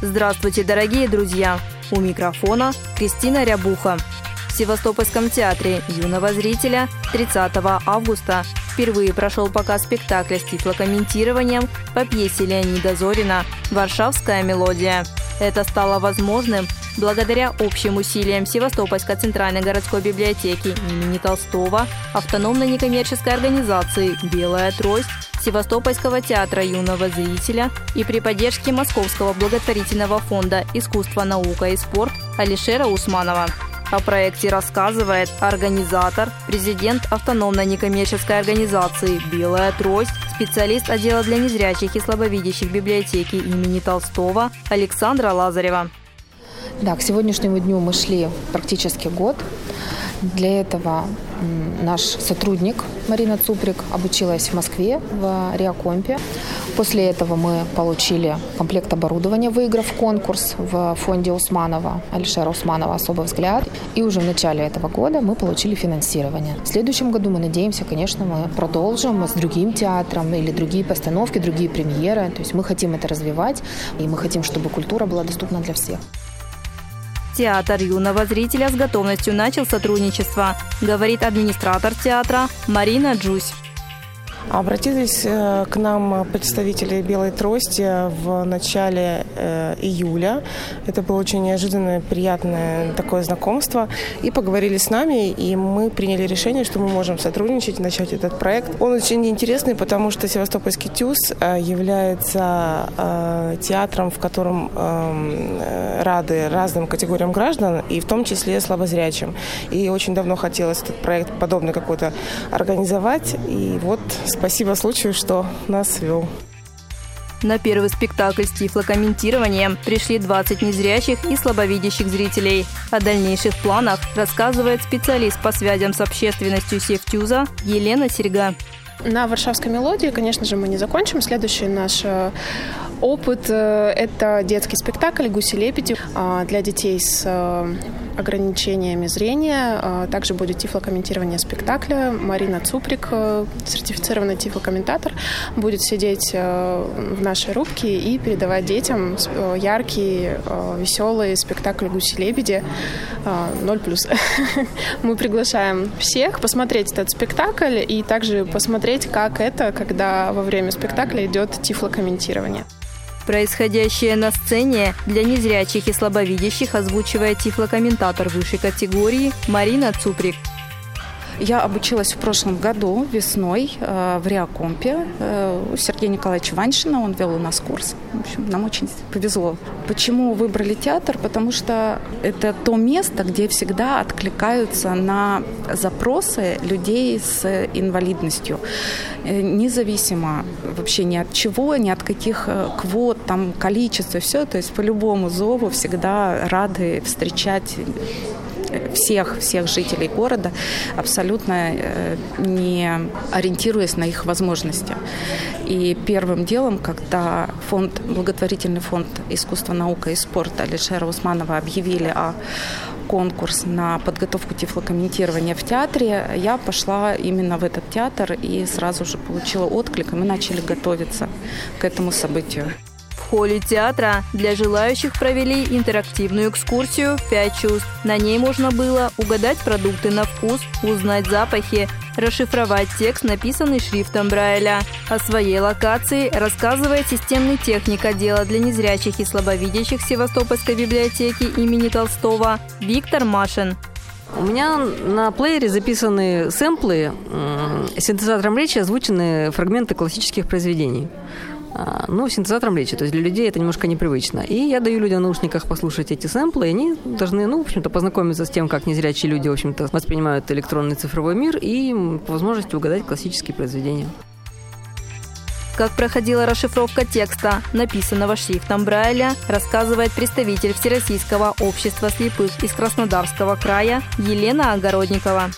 Здравствуйте, дорогие друзья! У микрофона Кристина Рябуха. В Севастопольском театре юного зрителя 30 августа впервые прошел показ спектакля с тифлокомментированием по пьесе Леонида Зорина «Варшавская мелодия». Это стало возможным благодаря общим усилиям Севастопольской центральной городской библиотеки имени Толстого, автономной некоммерческой организации «Белая трость», Севастопольского театра юного зрителя и при поддержке Московского благотворительного фонда «Искусство, наука и спорт» Алишера Усманова. О проекте рассказывает организатор, президент автономной некоммерческой организации «Белая трость», специалист отдела для незрячих и слабовидящих библиотеки имени Толстого Александра Лазарева. Да, к сегодняшнему дню мы шли практически год. Для этого наш сотрудник Марина Цуприк обучилась в Москве в Риакомпе. После этого мы получили комплект оборудования, выиграв конкурс в фонде Усманова, Алишера Усманова «Особый взгляд». И уже в начале этого года мы получили финансирование. В следующем году мы надеемся, конечно, мы продолжим с другим театром или другие постановки, другие премьеры. То есть мы хотим это развивать, и мы хотим, чтобы культура была доступна для всех. Театр юного зрителя с готовностью начал сотрудничество, говорит администратор театра Марина Джусь. Обратились э, к нам представители «Белой трости» в начале э, июля. Это было очень неожиданное, приятное такое знакомство. И поговорили с нами, и мы приняли решение, что мы можем сотрудничать, начать этот проект. Он очень интересный, потому что Севастопольский ТЮЗ э, является театром, в котором эм, рады разным категориям граждан, и в том числе слабозрячим. И очень давно хотелось этот проект подобный какой-то организовать. И вот Спасибо случаю, что нас вел. На первый спектакль с тифлокомментированием пришли 20 незрящих и слабовидящих зрителей. О дальнейших планах рассказывает специалист по связям с общественностью Севтюза Елена Серега. На «Варшавской мелодии», конечно же, мы не закончим. Следующий наш э, опыт э, – это детский спектакль «Гуси-лебеди» а, для детей с э, ограничениями зрения. А, также будет тифлокомментирование спектакля. Марина Цуприк, сертифицированный тифлокомментатор, будет сидеть в нашей рубке и передавать детям яркий, веселый спектакль «Гуси-лебеди» 0+. Мы приглашаем всех посмотреть этот спектакль и также посмотреть, как это, когда во время спектакля идет тифлокомментирование. Происходящее на сцене для незрячих и слабовидящих озвучивает тифлокомментатор высшей категории Марина Цуприк. Я обучилась в прошлом году весной э, в Реакомпе э, у Сергея Николаевича Ваншина. Он вел у нас курс. В общем, нам очень повезло. Почему выбрали театр? Потому что это то место, где всегда откликаются на запросы людей с инвалидностью. Э, независимо вообще ни от чего, ни от каких квот, там, количества, все. То есть по любому зову всегда рады встречать всех, всех жителей города, абсолютно э, не ориентируясь на их возможности. И первым делом, когда фонд, благотворительный фонд искусства, наука и спорта Алишера Усманова объявили о конкурс на подготовку тифлокомментирования в театре, я пошла именно в этот театр и сразу же получила отклик, и мы начали готовиться к этому событию. В холле театра для желающих провели интерактивную экскурсию «Пять чувств». На ней можно было угадать продукты на вкус, узнать запахи, расшифровать текст, написанный шрифтом Брайля. О своей локации рассказывает системный техник отдела для незрячих и слабовидящих Севастопольской библиотеки имени Толстого Виктор Машин. У меня на плеере записаны сэмплы, синтезатором речи озвучены фрагменты классических произведений. А, ну, синтезатором речи. То есть для людей это немножко непривычно. И я даю людям в наушниках послушать эти сэмплы, и они должны, ну, в общем-то, познакомиться с тем, как незрячие люди, в общем-то, воспринимают электронный цифровой мир и по возможности угадать классические произведения. Как проходила расшифровка текста, написанного шрифтом Брайля, рассказывает представитель Всероссийского общества слепых из Краснодарского края Елена Огородникова.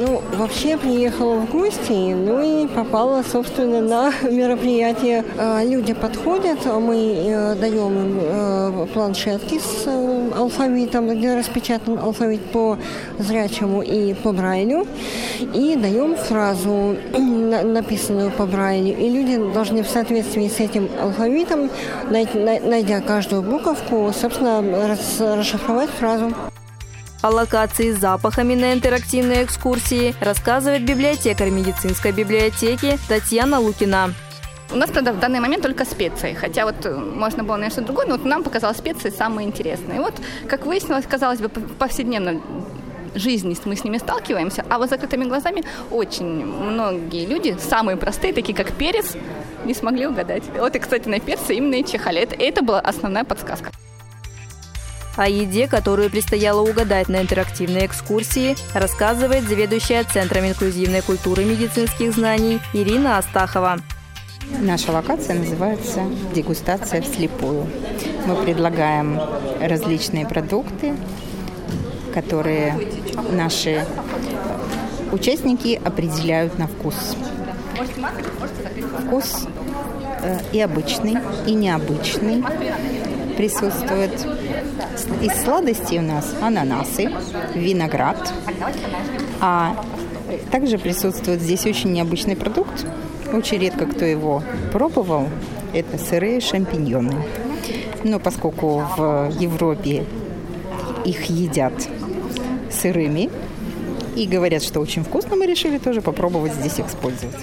Ну, вообще приехала в гости, ну и попала, собственно, на мероприятие. А, люди подходят, мы э, даем им э, планшетки с э, алфавитом, где распечатан алфавит по зрячему и по Брайлю, и даем фразу, написанную по Брайлю, и люди должны в соответствии с этим алфавитом, найдя каждую буковку, собственно, расшифровать фразу. О локации с запахами на интерактивной экскурсии рассказывает библиотекарь медицинской библиотеки Татьяна Лукина. У нас, правда, в данный момент только специи, хотя вот э, можно было, наверное, что-то другое, но вот нам показалось специи самые интересные. И вот, как выяснилось, казалось бы, повседневно жизни мы с ними сталкиваемся, а вот закрытыми глазами очень многие люди, самые простые, такие как перец, не смогли угадать. Вот и, кстати, на перце именно и чихали. Это, это была основная подсказка. О еде, которую предстояло угадать на интерактивной экскурсии, рассказывает заведующая Центром инклюзивной культуры медицинских знаний Ирина Астахова. Наша локация называется «Дегустация вслепую». Мы предлагаем различные продукты, которые наши участники определяют на вкус. Вкус э, и обычный, и необычный присутствует. Из сладостей у нас ананасы, виноград. А также присутствует здесь очень необычный продукт. Очень редко кто его пробовал. Это сырые шампиньоны. Но поскольку в Европе их едят сырыми и говорят, что очень вкусно, мы решили тоже попробовать здесь использовать.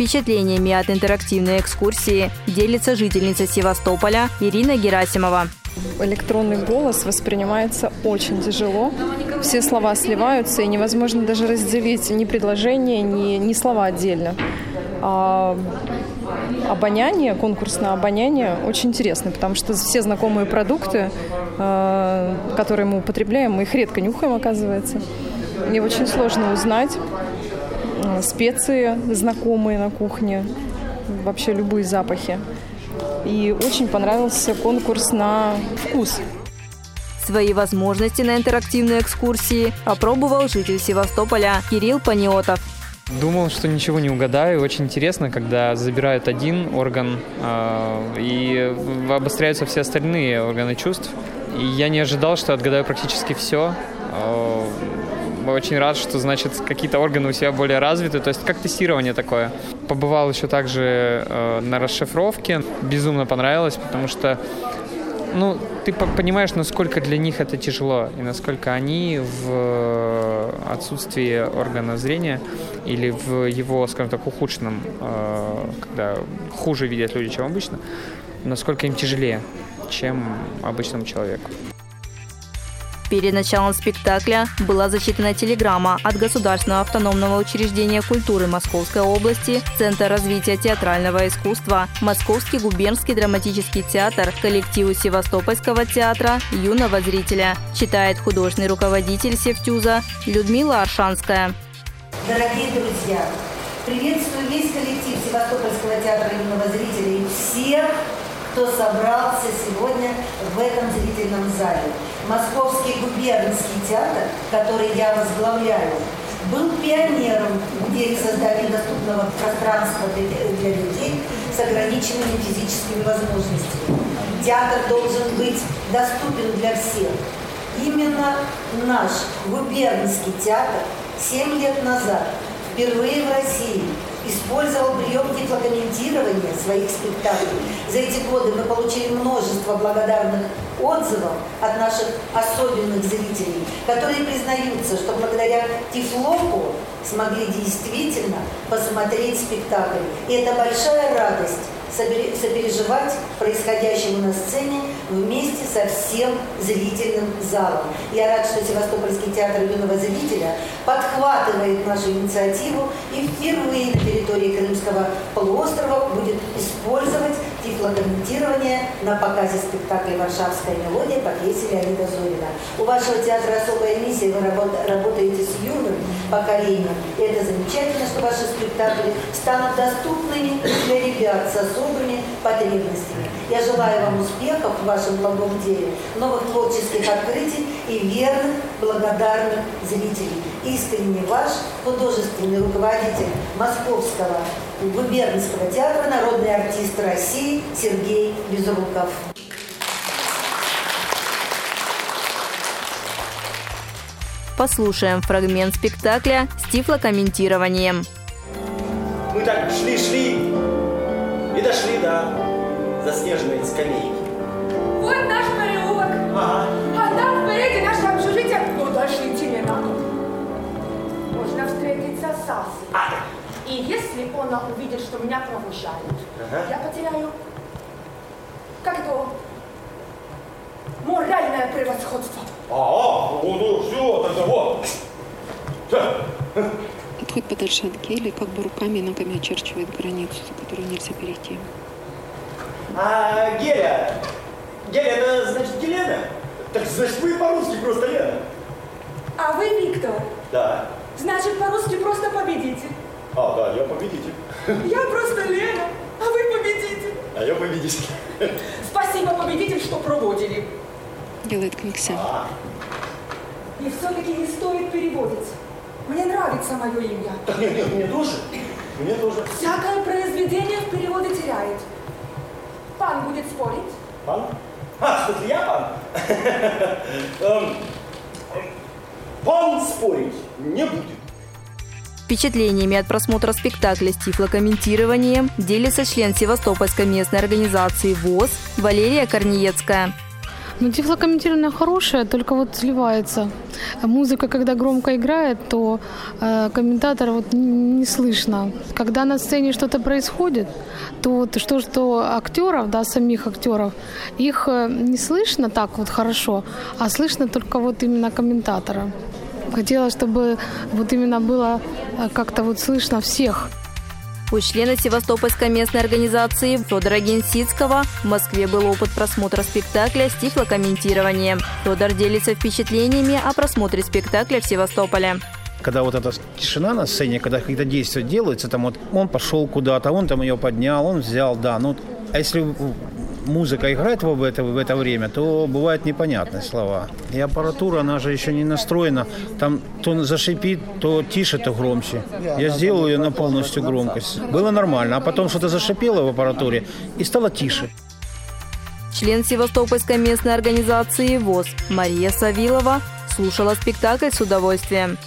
Впечатлениями от интерактивной экскурсии делится жительница Севастополя Ирина Герасимова. Электронный голос воспринимается очень тяжело. Все слова сливаются, и невозможно даже разделить ни предложения, ни, ни слова отдельно. А обоняние, конкурс на обоняние очень интересный, потому что все знакомые продукты, а, которые мы употребляем, мы их редко нюхаем, оказывается. И очень сложно узнать, специи знакомые на кухне, вообще любые запахи. И очень понравился конкурс на вкус. Свои возможности на интерактивной экскурсии опробовал житель Севастополя Кирилл Паниотов. Думал, что ничего не угадаю. Очень интересно, когда забирают один орган э, и обостряются все остальные органы чувств. И я не ожидал, что отгадаю практически все. Э, очень рад, что, значит, какие-то органы у себя более развиты. То есть как тестирование такое. Побывал еще также э, на расшифровке. Безумно понравилось, потому что ну, ты понимаешь, насколько для них это тяжело, и насколько они в отсутствии органа зрения или в его, скажем так, ухудшенном, э, когда хуже видят люди, чем обычно, насколько им тяжелее, чем обычному человеку. Перед началом спектакля была зачитана телеграмма от Государственного автономного учреждения культуры Московской области, Центр развития театрального искусства, Московский губернский драматический театр, коллективу Севастопольского театра юного зрителя, читает художественный руководитель Севтюза Людмила Аршанская. Дорогие друзья, приветствую весь коллектив Севастопольского театра юного зрителя и всех, кто собрался сегодня в этом зрительном зале. Московский губернский театр, который я возглавляю, был пионером в деле создания доступного пространства для, людей с ограниченными физическими возможностями. Театр должен быть доступен для всех. Именно наш губернский театр 7 лет назад впервые в России использовал прием тифлокомментирования своих спектаклей. За эти годы мы получили множество благодарных отзывов от наших особенных зрителей, которые признаются, что благодаря тифлоку смогли действительно посмотреть спектакль. И это большая радость сопереживать происходящему на сцене вместе со всем зрительным залом. Я рад, что Севастопольский театр юного зрителя подхватывает нашу инициативу и впервые на территории Крымского полуострова будет использовать тифлокомментирование на показе спектакля «Варшавская мелодия» по пьесе Леонида Зорина. У вашего театра особая миссия, вы работаете с юным поколением. И это замечательно, что ваши спектакли станут доступными для ребят с особыми потребностями. Я желаю вам успехов в вашем благом деле, новых творческих открытий и верных, благодарных зрителей. Искренне ваш художественный руководитель Московского губернского театра, народный артист России Сергей Безруков. Послушаем фрагмент спектакля с тифлокомментированием. Мы так шли-шли и дошли до заснеженной скамейки. И если она увидит, что меня провожают, ага. я потеряю, как это, моральное превосходство. А, ну, ну все, тогда вот. Отходит подальше от Гели, как бы руками и ногами очерчивает границу, за которую нельзя перейти. А Геля, Геля, это значит Елена? Так значит вы по-русски просто Лена. А вы Виктор? Да. Значит, по-русски просто победитель. А, да, я победитель. Я просто Лена, а вы победитель. А я победитель. Спасибо, победитель, что проводили. Делает книгся. А. И все-таки не стоит переводить. Мне нравится мое имя. Так нет, нет, мне тоже. Мне тоже. Всякое произведение в переводе теряет. Пан будет спорить? Пан? А, что я пан? Эм, пан спорить не будет. Впечатлениями от просмотра спектакля с тифлокомментированием делится член Севастопольской местной организации ВОЗ Валерия Корниецкая. Ну, тифлокомментирование хорошее, только вот сливается. Музыка, когда громко играет, то э, комментатора вот не слышно. Когда на сцене что-то происходит, то вот что, что актеров, да, самих актеров, их э, не слышно так вот хорошо, а слышно только вот именно комментатора. Хотела, чтобы вот именно было э, как-то вот слышно всех. У члена Севастопольской местной организации Федора Генсицкого в Москве был опыт просмотра спектакля с тифлокомментированием. Федор делится впечатлениями о просмотре спектакля в Севастополе когда вот эта тишина на сцене, когда какие-то действия делаются, там вот он пошел куда-то, он там ее поднял, он взял, да, ну, а если музыка играет в это, в это время, то бывают непонятные слова. И аппаратура, она же еще не настроена. Там то зашипит, то тише, то громче. Я сделал ее на полностью громкость. Было нормально. А потом что-то зашипело в аппаратуре и стало тише. Член Севастопольской местной организации ВОЗ Мария Савилова слушала спектакль с удовольствием.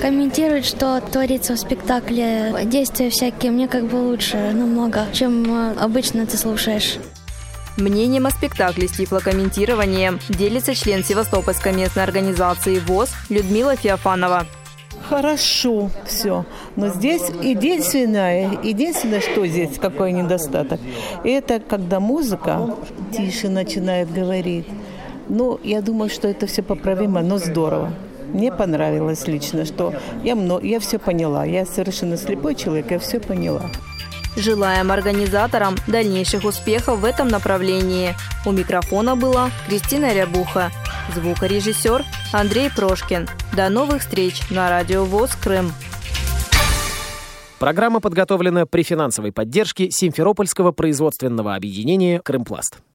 Комментировать, что творится в спектакле, действия всякие, мне как бы лучше намного, чем э, обычно ты слушаешь. Мнением о спектакле с тифлокомментированием делится член Севастопольской местной организации ВОЗ Людмила Феофанова. Хорошо все. Но здесь единственное, единственное, что здесь, какой недостаток, это когда музыка тише начинает говорить. Ну, я думаю, что это все поправимо, но здорово. Мне понравилось лично, что я, много, я все поняла. Я совершенно слепой человек, я все поняла. Желаем организаторам дальнейших успехов в этом направлении. У микрофона была Кристина Рябуха, звукорежиссер Андрей Прошкин. До новых встреч на Радио ВОЗ Крым. Программа подготовлена при финансовой поддержке Симферопольского производственного объединения «Крымпласт».